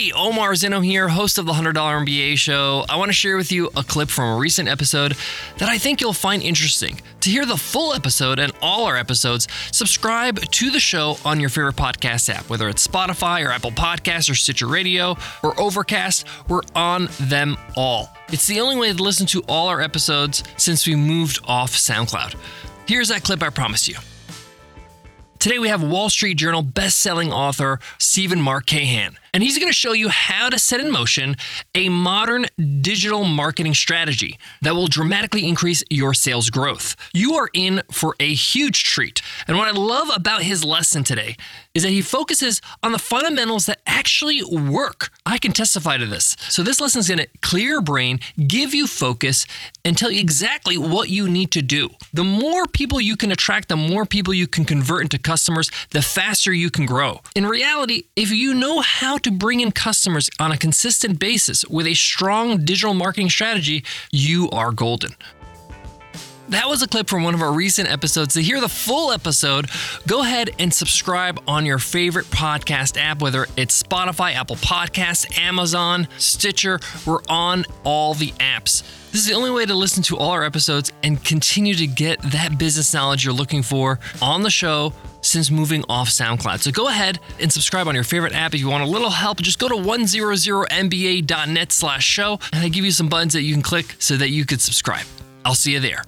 Hey, Omar Zenhom here, host of the $100 MBA show. I want to share with you a clip from a recent episode that I think you'll find interesting. To hear the full episode and all our episodes, subscribe to the show on your favorite podcast app, whether it's Spotify or Apple Podcasts or Stitcher Radio or Overcast. We're on them all. It's the only way to listen to all our episodes since we moved off SoundCloud. Here's that clip I promised you. Today we have Wall Street Journal best-selling author Steven Mark Kahan, and he's going to show you how to set in motion a modern digital marketing strategy that will dramatically increase your sales growth. You are in for a huge treat. And what I love about his lesson today is that he focuses on the fundamentals that actually work. I can testify to this. So this lesson is going to clear your brain, give you focus, and tell you exactly what you need to do. The more people you can attract, the more people you can convert into customers, the faster you can grow. In reality, if you know how to bring in customers on a consistent basis with a strong digital marketing strategy, you are golden. That was a clip from one of our recent episodes. To hear the full episode, go ahead and subscribe on your favorite podcast app, whether it's Spotify, Apple Podcasts, Amazon, Stitcher. We're on all the apps. This is the only way to listen to all our episodes and continue to get that business knowledge you're looking for on the show since moving off SoundCloud. So go ahead and subscribe on your favorite app. If you want a little help, just go to 100mba.net slash show and I give you some buttons that you can click so that you could subscribe. I'll see you there.